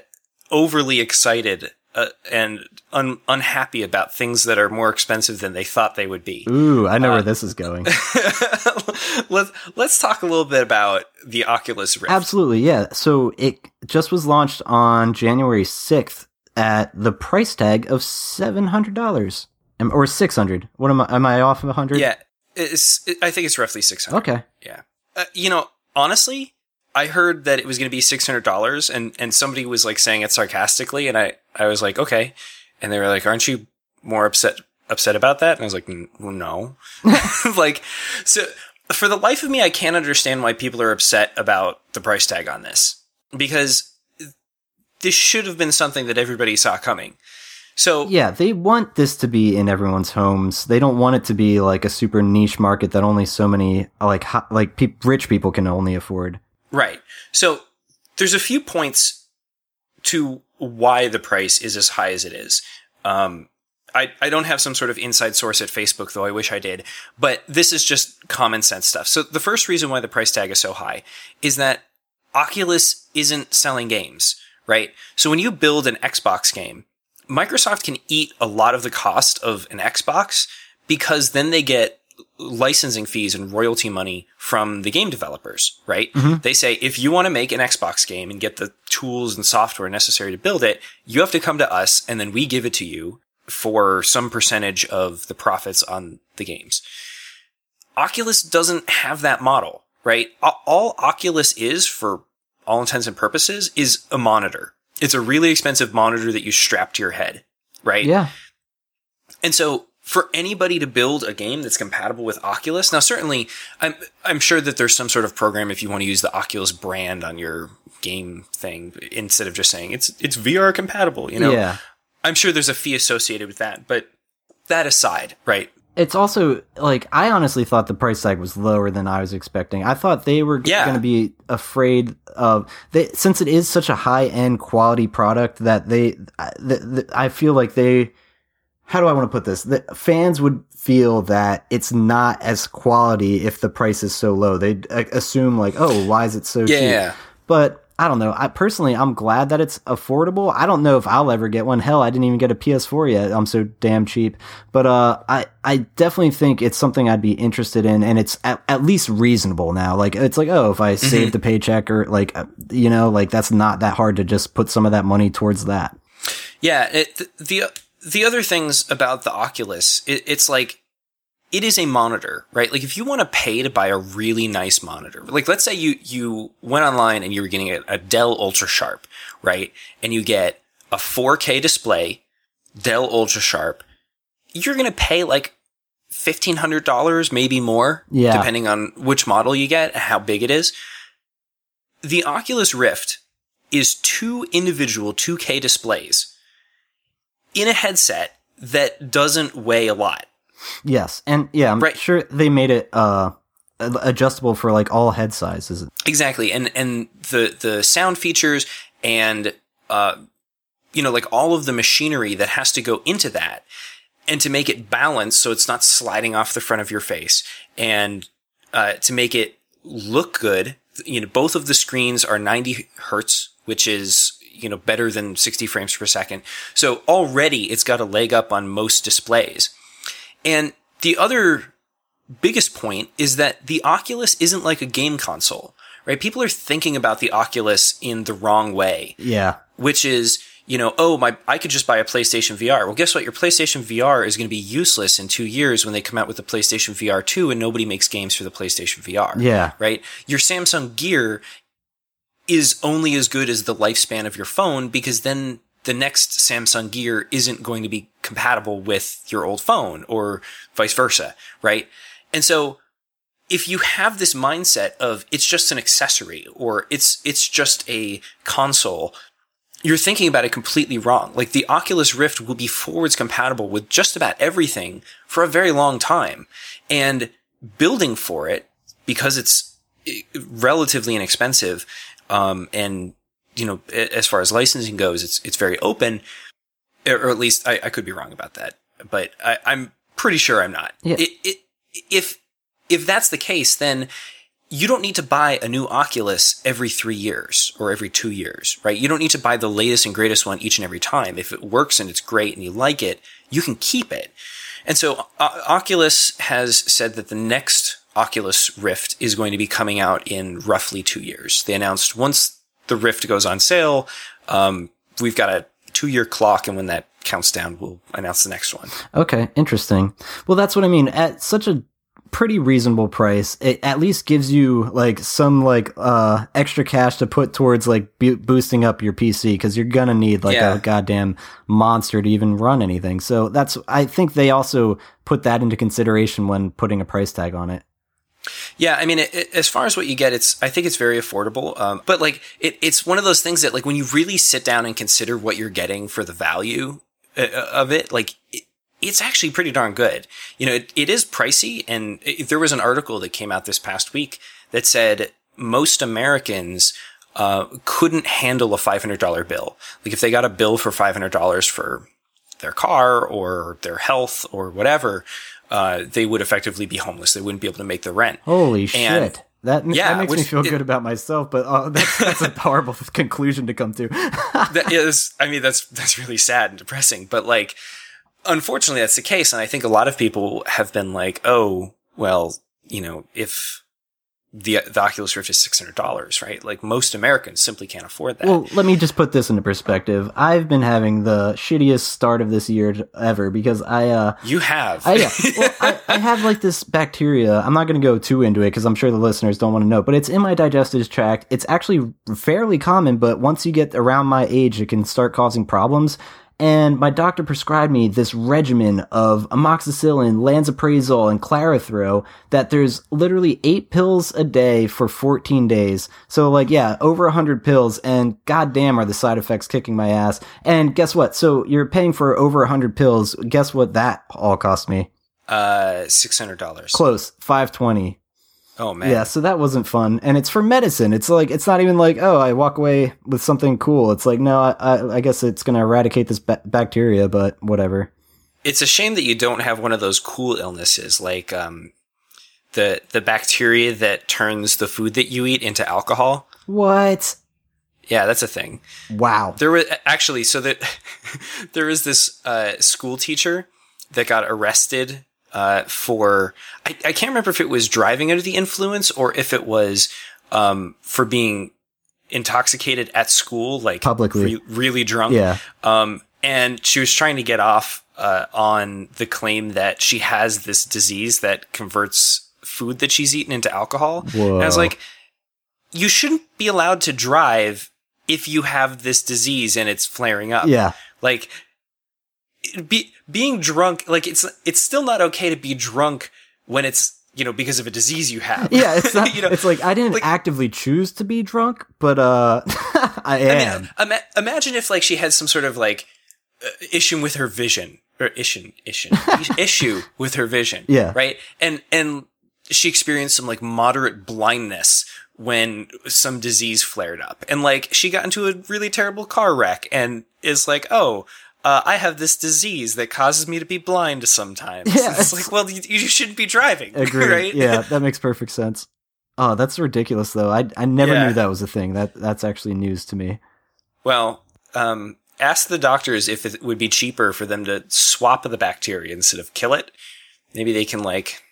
overly excited uh, and un- unhappy about things that are more expensive than they thought they would be. Ooh, I know uh, where this is going. [laughs] let's let's talk a little bit about the Oculus Rift. Absolutely, yeah. So it just was launched on January sixth at the price tag of seven hundred dollars or six hundred. What am I? Am I off of hundred? Yeah, it's. It, I think it's roughly six hundred. Okay. Yeah. Uh, you know, honestly, I heard that it was going to be six hundred dollars, and and somebody was like saying it sarcastically, and I I was like, okay, and they were like, aren't you more upset upset about that? And I was like, no, [laughs] [laughs] like so. For the life of me, I can't understand why people are upset about the price tag on this because this should have been something that everybody saw coming. So yeah, they want this to be in everyone's homes. They don't want it to be like a super niche market that only so many like like pe- rich people can only afford. Right. So there's a few points to why the price is as high as it is. Um, I, I don't have some sort of inside source at Facebook, though I wish I did, but this is just common sense stuff. So the first reason why the price tag is so high is that Oculus isn't selling games, right? So when you build an Xbox game, Microsoft can eat a lot of the cost of an Xbox because then they get licensing fees and royalty money from the game developers, right? Mm-hmm. They say if you want to make an Xbox game and get the tools and software necessary to build it, you have to come to us and then we give it to you for some percentage of the profits on the games. Oculus doesn't have that model, right? All Oculus is for all intents and purposes is a monitor. It's a really expensive monitor that you strap to your head, right? Yeah. And so for anybody to build a game that's compatible with Oculus, now certainly I'm I'm sure that there's some sort of program if you want to use the Oculus brand on your game thing instead of just saying it's it's VR compatible, you know. Yeah. I'm sure there's a fee associated with that, but that aside, right? It's also like I honestly thought the price tag was lower than I was expecting. I thought they were Yeah. going to be afraid of they, since it is such a high end quality product that they I- the, the, I feel like they how do I want to put this? The fans would feel that it's not as quality if the price is so low. They'd uh, assume like, "Oh, why is it so cheap?" But I don't know. I personally, I'm glad that it's affordable. I don't know if I'll ever get one. Hell, I didn't even get a PS4 yet. I'm so damn cheap. But uh, I I definitely think it's something I'd be interested in, and it's at, at least reasonable now. Like it's like, oh, if I save the paycheck or like uh, you know, like that's not that hard to just put some of that money towards that. Yeah, it, the the other things about the Oculus, it, it's like it is a monitor, right? Like if you want to pay to buy a really nice monitor, like let's say you you went online and you were getting a, a Dell Ultra Sharp, right? And you get a 4K display, Dell Ultra Sharp, you're gonna pay like fifteen hundred dollars, maybe more, Yeah. depending on which model you get, and how big it is. The Oculus Rift is two individual 2K displays in a headset that doesn't weigh a lot. Yes, and yeah, I'm Right. sure they made it uh adjustable for like all head sizes. Exactly. And and the the sound features and uh you know like all of the machinery that has to go into that and to make it balanced so it's not sliding off the front of your face and uh to make it look good, you know both of the screens are 90 hertz, which is you know better than 60 frames per second. So already it's got a leg up on most displays. And the other biggest point is that the Oculus isn't like a game console, right? People are thinking about the Oculus in the wrong way, Yeah. which is, you know, oh, my, I could just buy a PlayStation VR. Well, guess what? Your PlayStation VR is going to be useless in two years when they come out with the PlayStation VR 2 and nobody makes games for the PlayStation VR. Yeah. Right? Your Samsung Gear is only as good as the lifespan of your phone because then the next Samsung Gear isn't going to be compatible with your old phone or vice versa, right? And so if you have this mindset of it's just an accessory or it's it's just a console, you're thinking about it completely wrong. Like the Oculus Rift will be forwards compatible with just about everything for a very long time. And building for it because it's eh, relatively inexpensive, um, and you know, as far as licensing goes, it's it's very open, or at least I, I could be wrong about that, but I, am pretty sure I'm not. Yeah. It, it, if if that's the case, then you don't need to buy a new Oculus every three years or every two years, right? You don't need to buy the latest and greatest one each and every time. If it works and it's great and you like it, you can keep it. And so uh, Oculus has said that the next Oculus Rift is going to be coming out in roughly two years. They announced once the Rift goes on sale, um, we've got a two year clock, and when that counts down, we'll announce the next one. Okay, interesting. Well, that's what I mean. At such a pretty reasonable price. It at least gives you like some like uh extra cash to put towards like bo- boosting up your PC because you're gonna need like Yeah. a goddamn monster to even run anything. So that's I think they also put that into consideration when putting a price tag on it. Yeah, I mean, it, it- as far as what you get, it's I think it's very affordable. Um, but like, it, it's one of those things that like when you really sit down and consider what you're getting for the value uh, of it, like it, it's actually pretty darn good. You know, it, is pricey, and there was an article that came out this past week that said most Americans uh, couldn't handle a five hundred dollar bill. Like if they got a bill for five hundred dollars for their car or their health or whatever, uh, they would effectively be homeless. They wouldn't be able to make the rent. Holy And- shit. That, Yeah, that makes me feel it- good about myself, but uh, [laughs] that's, that's a horrible [laughs] conclusion to come to. [laughs] that is, I mean, that's that's really sad and depressing. But like, unfortunately, that's the case, and I think a lot of people have been like, "Oh, well, you know, if the the Oculus Rift is six hundred dollars, right? Like most Americans simply can't afford that." Well, let me just put this into perspective. I've been having the shittiest start of this year ever because I uh you have, I, yeah. well, I, I have like this bacteria. I'm not going to go too into it because I'm sure the listeners don't want to know, but it's in my digestive tract. It's actually fairly common, but once you get around my age, it can start causing problems. And my doctor prescribed me this regimen of amoxicillin, lansoprazole, and clarithril that there's literally eight pills a day for 14 days. So like, yeah, over 100 pills and goddamn are the side effects kicking my ass. And guess what? So you're paying for over 100 pills. Guess what that all cost me? uh, six hundred dollars. Close, 520. Oh man, Yeah, so that wasn't fun. And it's for medicine. It's like, it's not even like, oh, I walk away with something cool. It's like, no, I, I, guess it's going to eradicate this ba- bacteria, but whatever. it's a shame that you don't have one of those cool illnesses like um, the the bacteria that turns the food that you eat into alcohol. What? Yeah, that's a thing. Wow. There was actually so that [laughs] there was this uh, school teacher that got arrested uh, for I, I can't remember if it was driving under the influence or if it was um, for being intoxicated at school, like Publicly. re- really drunk. Yeah. Um, and she was trying to get off uh, on the claim that she has this disease that converts food that she's eaten into alcohol. And I was like, you shouldn't be allowed to drive if you have this disease and it's flaring up. Yeah. Like, be, being drunk, like it's it's still not okay to be drunk when it's you know because of a disease you have. [laughs] Yeah, it's [laughs] not, you know, it's like I didn't like- actively choose to be drunk, but uh [laughs] I I am. mean, ima- imagine if like she had some sort of like uh, issue with her vision or issue issue issue with her vision. Yeah. Right. And and she experienced some like moderate blindness when some disease flared up, and like she got into a really terrible car wreck, and is like, oh. Uh, I have this disease that causes me to be blind sometimes. [laughs] Yeah, it's it's- like, well, you, you shouldn't be driving, [laughs] Agree. right? Yeah, [laughs] that makes perfect sense. Oh, that's ridiculous though. I I never Yeah. knew that was a thing. That that's actually news to me. Well, um, ask the doctors if it would be cheaper for them to swap the bacteria instead of kill it. Maybe they can like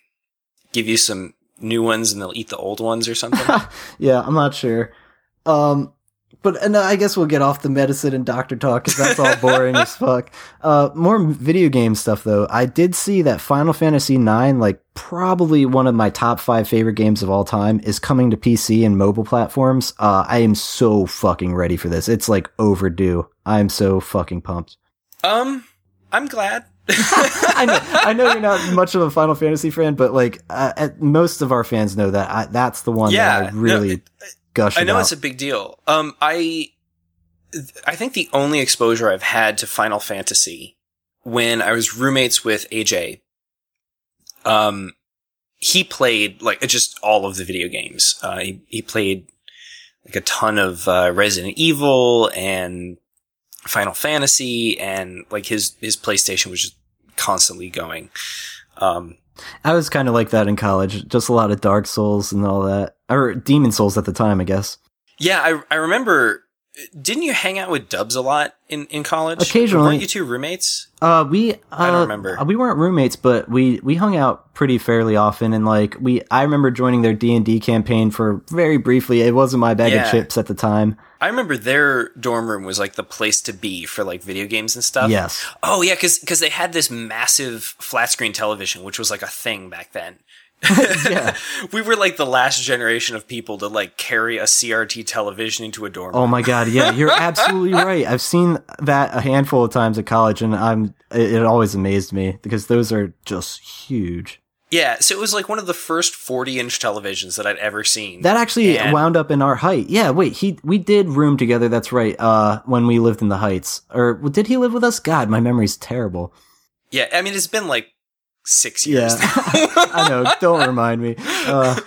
give you some new ones and they'll eat the old ones or something. Yeah, I'm not sure. Um but and I guess we'll get off the medicine and doctor talk because that's all boring as [laughs] fuck. Uh, more video game stuff though. I did see that Final Fantasy IX, like probably one of my top five favorite games of all time, is coming to PC and mobile platforms. Uh, I am so fucking ready for this. It's like overdue. I'm so fucking pumped. um, I'm glad. [laughs] I know, I know you're not much of a Final Fantasy fan, but like uh, at, most of our fans know that I, that's the one Yeah, that I no, really it- gush I know about. it's a big deal. Um, I, I think the only exposure I've had to Final Fantasy when I was roommates with AJ, um, he played like just all of the video games. Uh, he, he played like a ton of, uh, Resident Evil and Final Fantasy and like his, his PlayStation was just constantly going. Um, I was kind of like that in college, just a lot of Dark Souls and all that, or Demon's Souls at the time, I guess. yeah, I, I remember, didn't you hang out with Dubs a lot in, in college? Occasionally. Weren't you two roommates? Uh, we uh, I don't remember. uh, We weren't roommates, but we we hung out pretty fairly often, and like we, I remember joining their D and D campaign for very briefly. It wasn't my bag Yeah. of chips at the time. I remember their dorm room was like the place to be for like video games and stuff. Yes, Oh yeah, because because they had this massive flat screen television, which was like a thing back then. [laughs] yeah. [laughs] we were like the last generation of people to like carry a CRT television into a dorm. Oh my god, yeah, you're [laughs] absolutely right. I've seen that a handful of times at college, and I'm it, always amazed me because those are just huge. Yeah, so it was like one of the first 40 inch televisions that I'd ever seen. That actually And- wound up in our height. Yeah, wait, he we did room together. That's right. Uh, when we lived in the Heights, or did he live with us? God, my memory's terrible. yeah, I mean it's been like six years. Yeah. [laughs] I know. Don't remind me. Uh,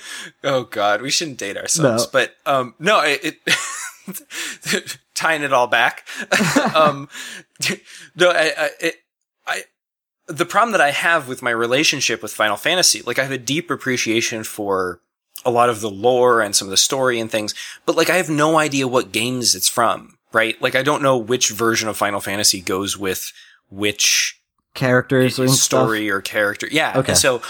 oh god, we shouldn't date ourselves. No. But um no, it, it [laughs] tying it all back. [laughs] um no, I, I it, I the problem that I have with my relationship with Final Fantasy, like I have a deep appreciation for a lot of the lore and some of the story and things, but like I have no idea what games it's from, right? Like I don't know which version of Final Fantasy goes with which characters and story or character. Yeah. Okay. And so,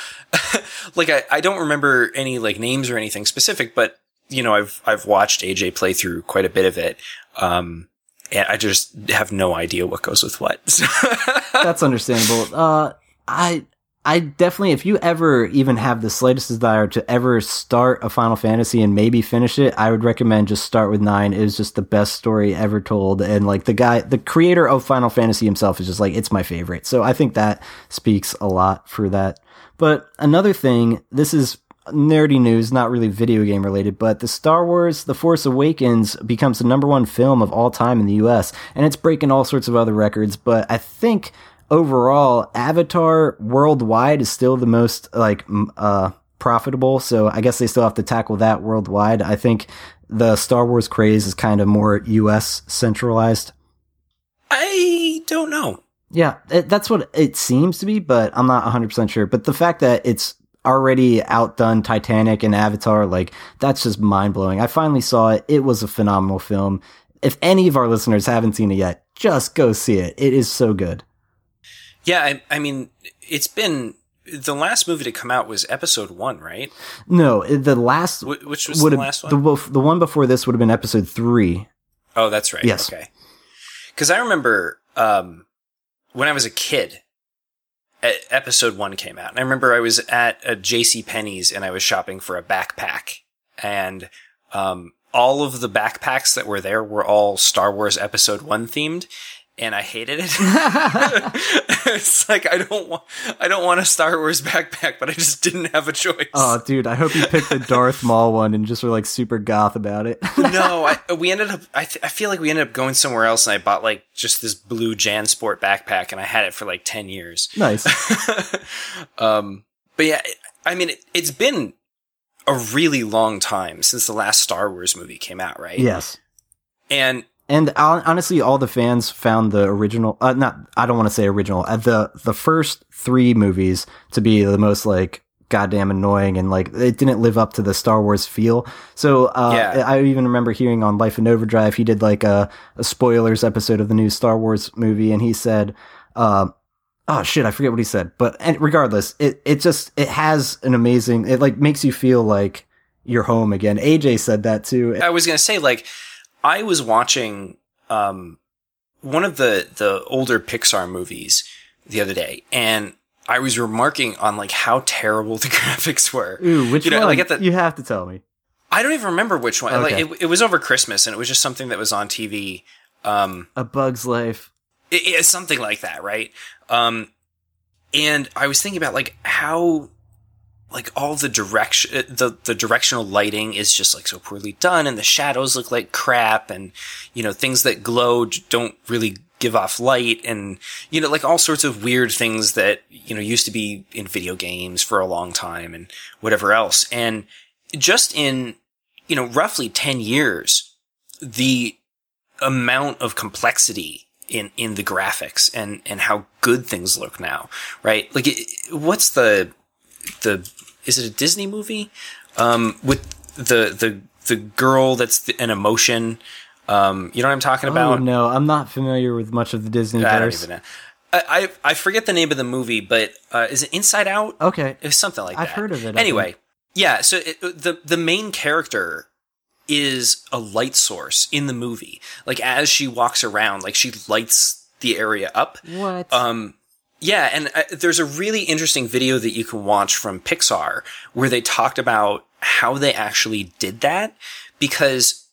[laughs] like, I, I don't remember any like names or anything specific, but you know, I've I've watched AJ play through quite a bit of it, um, and I just have no idea what goes with what. [laughs] That's understandable. Uh, I I definitely, if you ever even have the slightest desire to ever start a Final Fantasy and maybe finish it, I would recommend just start with nine. It is just the best story ever told, and like the guy, the creator of Final Fantasy himself is just like it's my favorite. So I think that speaks a lot for that. But another thing, this is nerdy news, not really video game related, but the Star Wars The Force Awakens becomes the number one film of all time in the US, and it's breaking all sorts of other records, but I think overall Avatar worldwide is still the most like uh profitable, so I guess they still have to tackle that worldwide. I think the Star Wars craze is kind of more US centralized. I don't know. Yeah, it, that's what it seems to be, but I'm not 100% sure. But the fact that it's already outdone Titanic and Avatar, like, that's just mind blowing. I finally saw it. It was a phenomenal film. If any of our listeners haven't seen it yet, just go see it. It is so good. Yeah, I, I mean, it's been the last movie to come out was Episode One, right? No, the last Wh- which was the last one? the, the one before this would have been episode three. Oh, that's right. Yes. Okay. Because I remember um, when I was a kid, episode one came out, and I remember I was at a J.C. Penney's and I was shopping for a backpack, and um, all of the backpacks that were there were all Star Wars Episode One themed. And I hated it. [laughs] [laughs] it's like I don't want I don't want a Star Wars backpack, but I just didn't have a choice. Oh, dude, I hope you picked the Darth [laughs] Maul one and just were like super goth about it. no, I, we ended up. I, th- I feel like we ended up going somewhere else, and I bought like just this blue JanSport backpack, and I had it for like ten years. nice. um, but yeah, I mean, it, it's been a really long time since the last Star Wars movie came out, right? Yes. And And honestly, all the fans found the original. Uh, not, I don't want to say original. Uh, the the first three movies to be the most like goddamn annoying and like it didn't live up to the Star Wars feel. So uh, Yeah. I even remember hearing on Life in Overdrive, he did like a, a spoilers episode of the new Star Wars movie, and he said, uh, "Oh shit, I forget what he said." But and regardless, it it just it has an amazing. It like makes you feel like you're home again. AJ said that too. I was gonna say, like, I was watching um, one of the the older Pixar movies the other day, and I was remarking on like how terrible [laughs] the graphics were. Ooh, which You know, one? like the- you have to tell me. I don't even remember which one. Like it, it was over Christmas, and it was just something that was on TV. Um, A Bug's Life. it, it's something like that, right? Um, and I was thinking about like how like all the direction the the directional lighting is just like so poorly done and the shadows look like crap and you know things that glow don't really give off light and you know like all sorts of weird things that you know used to be in video games for a long time and whatever else. And just in you know roughly 10 years the amount of complexity in in the graphics and and how good things look now right? Like it, what's the the is it a Disney movie um with the the the girl that's an emotion um, you know what I'm talking Oh about? no, I'm not familiar with much of the Disney I don't even know. I, I I forget the name of the movie, but uh, is it Inside Out? Okay, It's something like that. I've heard of it, Anyway, yeah. So it, the the main character is a light source in the movie. Like as she walks around, like she lights the area up. what? Um, yeah, and uh, there's a really interesting video that you can watch from Pixar where they talked about how they actually did that because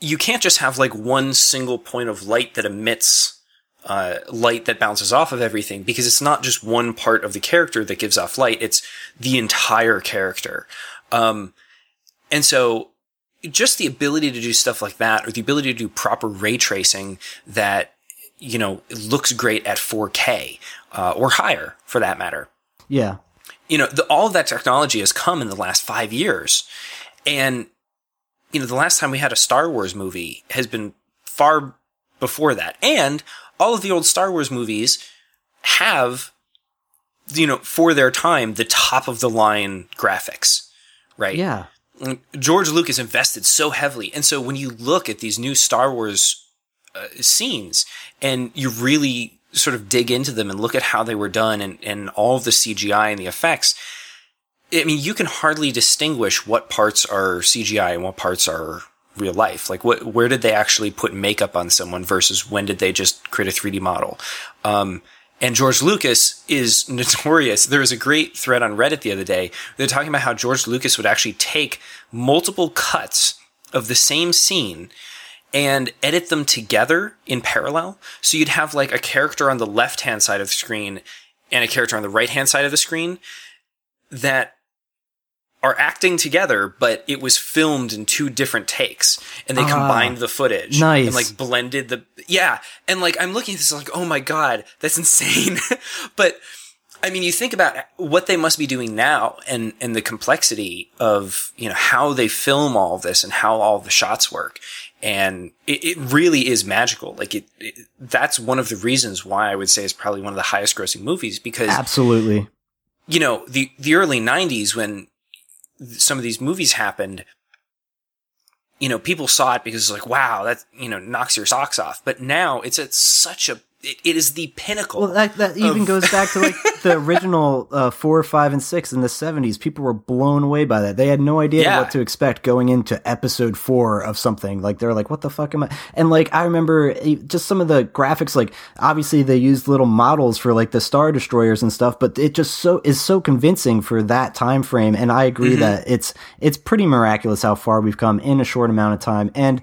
you can't just have like one single point of light that emits uh, light that bounces off of everything because it's not just one part of the character that gives off light; it's the entire character. Um, and so just the ability to do stuff like that or the ability to do proper ray tracing that you know looks great at 4k uh, or higher for that matter. Yeah, you know the, all of that technology has come in the last five years. And you know the last time we had a star wars movie has been far before that. And all of the old star wars movies have you know for their time the top of the line graphics right? Yeah. George Lucas invested so heavily. And so when you look at these new Star Wars uh, scenes and you really sort of dig into them and look at how they were done and, and all the CGI and the effects, I mean, you can hardly distinguish what parts are CGI and what parts are real life. Like what, where did they actually put makeup on someone versus when did they just create a 3D model? Um, and George Lucas is [laughs] notorious. There was a great thread on Reddit the other day. They're talking about how George Lucas would actually take multiple cuts of the same scene and edit them together in parallel. So you'd have like a character on the left hand side of the screen and a character on the right hand side of the screen that are acting together, but it was filmed in two different takes, and they Ah, combined the footage nice. and like blended the yeah. And like I'm looking at this like, oh my god, that's [laughs] insane. but I mean, you think about what they must be doing now, and and the complexity of you know how they film all this and how all the shots work, and it, it really is magical. Like it, it, that's one of the reasons why I would say it's probably one of the highest grossing movies because Absolutely. you know, the, the early 90s when some of these movies happened, you know, people saw it because it's like, wow, that, you know, knocks your socks off. But now it's at such a, it, it is the pinnacle. Well, that that even of- goes back to like [laughs] the original uh, four, five, and six in the seventies. People were blown away by that. They had no idea Yeah. what to expect going into episode four of something. Like they're like, "What the fuck am I?" And like I remember just some of the graphics. Like obviously they used little models for like the star destroyers and stuff, but it just so is so convincing for that time frame. And I agree that it's it's pretty miraculous how far we've come in a short amount of time. And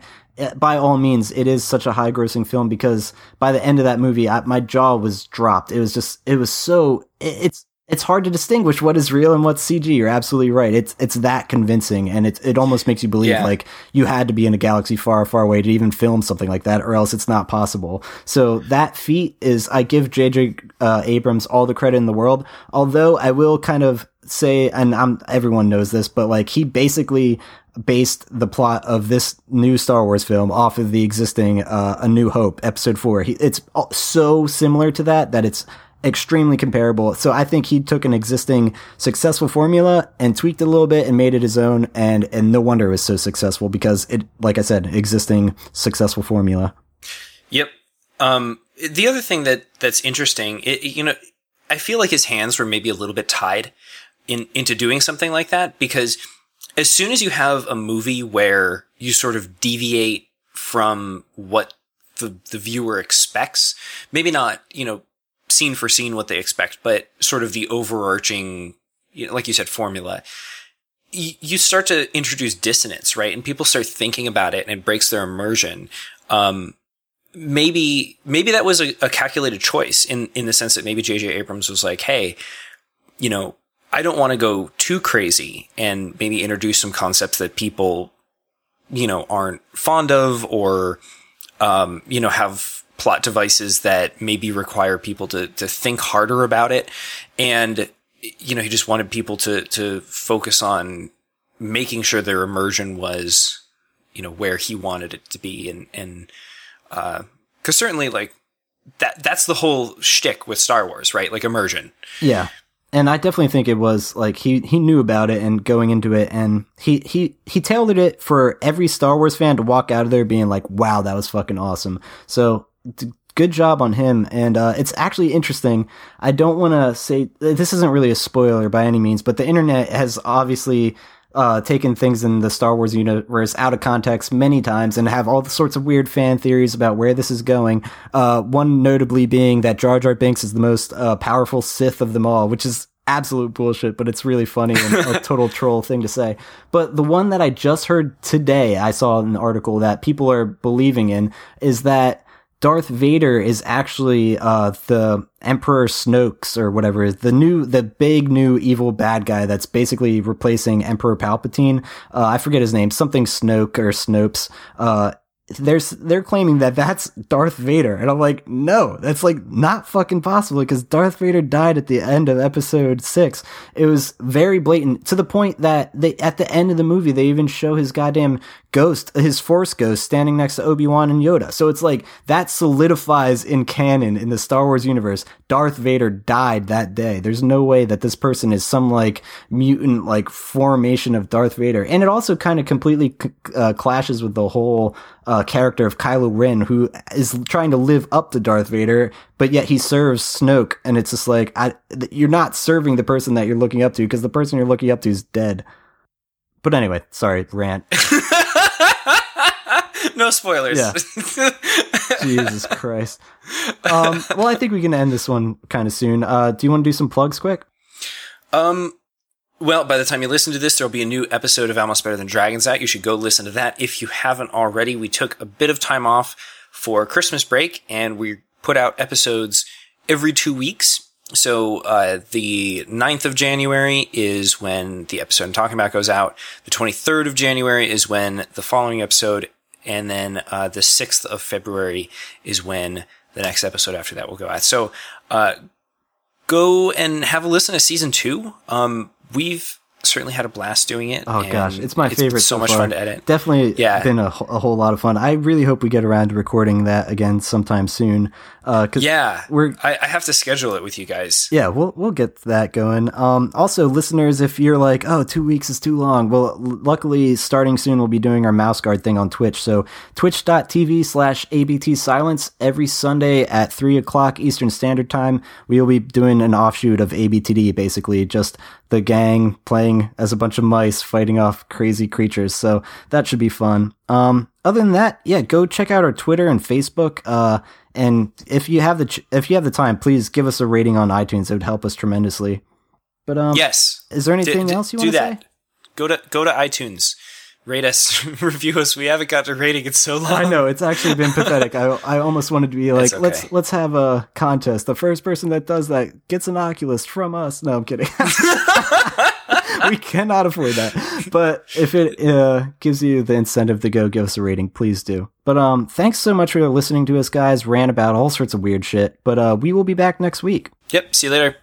by all means, it is such a high grossing film because by the end of that movie, I, my jaw was dropped. It was just, it was so, it, it's, it's hard to distinguish what is real and what's CG. You're absolutely right. It's, it's that convincing and it, it almost makes you believe Yeah. like you had to be in a galaxy far, far away to even film something like that or else it's not possible. So that feat is, I give JJ uh, Abrams all the credit in the world. Although I will kind of say, and I'm, everyone knows this, but like he basically based the plot of this new Star Wars film off of the existing uh, A New Hope episode 4. He, it's so similar to that that it's extremely comparable. So I think he took an existing successful formula and tweaked it a little bit and made it his own and and no wonder it was so successful because it like I said, existing successful formula. Yep. Um, the other thing that that's interesting, it, you know, I feel like his hands were maybe a little bit tied in into doing something like that because as soon as you have a movie where you sort of deviate from what the the viewer expects, maybe not you know scene for scene what they expect, but sort of the overarching, you know, like you said, formula. y- You start to introduce dissonance, right? And people start thinking about it, and it breaks their immersion. Um, maybe maybe that was a, a calculated choice in in the sense that maybe J.J. Abrams was like, hey, you know, I don't want to go too crazy and maybe introduce some concepts that people, you know, aren't fond of or, um, you know, have plot devices that maybe require people to, to think harder about it. And, you know, he just wanted people to, to focus on making sure their immersion was, you know, where he wanted it to be. And, and, uh, cause certainly like that, that's the whole shtick with Star Wars, right? Like immersion. Yeah and I definitely think it was like he he knew about it and going into it, and he he he tailored it for every Star Wars fan to walk out of there being like, "Wow, that was fucking awesome." So d- good job on him, and uh, it's actually interesting. I don't want to say this isn't really a spoiler by any means, but the internet has obviously uh, taken things in the Star Wars universe out of context many times and have all the sorts of weird fan theories about where this is going. Uh, one notably being that Jar Jar Binks is the most uh, powerful Sith of them all, which is absolute bullshit, but it's really funny and a [laughs] total troll thing to say. But the one that I just heard today, I saw an article that people are believing in, is that Darth Vader is actually uh, the Emperor Snoke's or whatever is the new, the big new evil bad guy that's basically replacing Emperor Palpatine. Uh, I forget his name, something Snoke or Snopes. Uh, there's they're claiming that that's Darth Vader, and I'm like, no, that's like not fucking possible because Darth Vader died at the end of Episode Six. It was very blatant to the point that they at the end of the movie they even show his goddamn ghost, his Force ghost, standing next to Obi Wan and Yoda. So it's like that solidifies in canon in the Star Wars universe. Darth Vader died that day. There's no way that this person is some like mutant like formation of Darth Vader, and it also kind of completely uh, clashes with the whole uh, character of Kylo Ren, who is trying to live up to Darth Vader, but yet he serves Snoke, and it's just like I, you're not serving the person that you're looking up to because the person you're looking up to is dead. But anyway, sorry, rant. [laughs] [laughs] no spoilers. Yeah. [laughs] Jesus Christ. Um, well, I think we can end this one kind of soon. Uh, do you want to do some plugs quick? Um, well, by the time you listen to this, there'll be a new episode of Almost Better Than Dragons out. You should go listen to that if you haven't already. We took a bit of time off for Christmas break and we put out episodes every two weeks. So, uh, the 9th of January is when the episode I'm talking about goes out. The 23rd of January is when the following episode and then uh, the 6th of February is when the next episode after that will go out. So uh, go and have a listen to season two. Um, we've certainly had a blast doing it. Oh gosh, it's my favorite. so, so much far. fun to edit. Definitely, Yeah. been a, a whole lot of fun. I really hope we get around to recording that again sometime soon. Uh, cause Yeah, we're I, I have to schedule it with you guys. Yeah, we'll we'll get that going. Um, also, listeners, if you're like, oh, two weeks is too long, well, luckily, starting soon, we'll be doing our mouse guard thing on Twitch. So, twitch.tv slash ABT Silence every Sunday at 3 o'clock Eastern Standard Time. We will be doing an offshoot of ABTD, basically, just the gang playing as a bunch of mice fighting off crazy creatures. So, that should be fun. Um, other than that, yeah, go check out our Twitter and Facebook. Uh, and if you have the ch- if you have the time, please give us a rating on iTunes. It would help us tremendously. But um, Yes. is there anything D- else you want to that. say? Go to go to iTunes, rate us, [laughs] review us. We haven't got to rating it so long. I know it's actually been [laughs] pathetic. I I almost wanted to be like, okay. let's let's have a contest. The first person that does that gets an Oculus from us. No, I'm kidding. [laughs] we cannot afford that. But if it uh, gives you the incentive to go give us a rating, please do. But um, thanks so much for listening to us, guys. Ran about all sorts of weird shit. But uh, we will be back next week. Yep. See you later.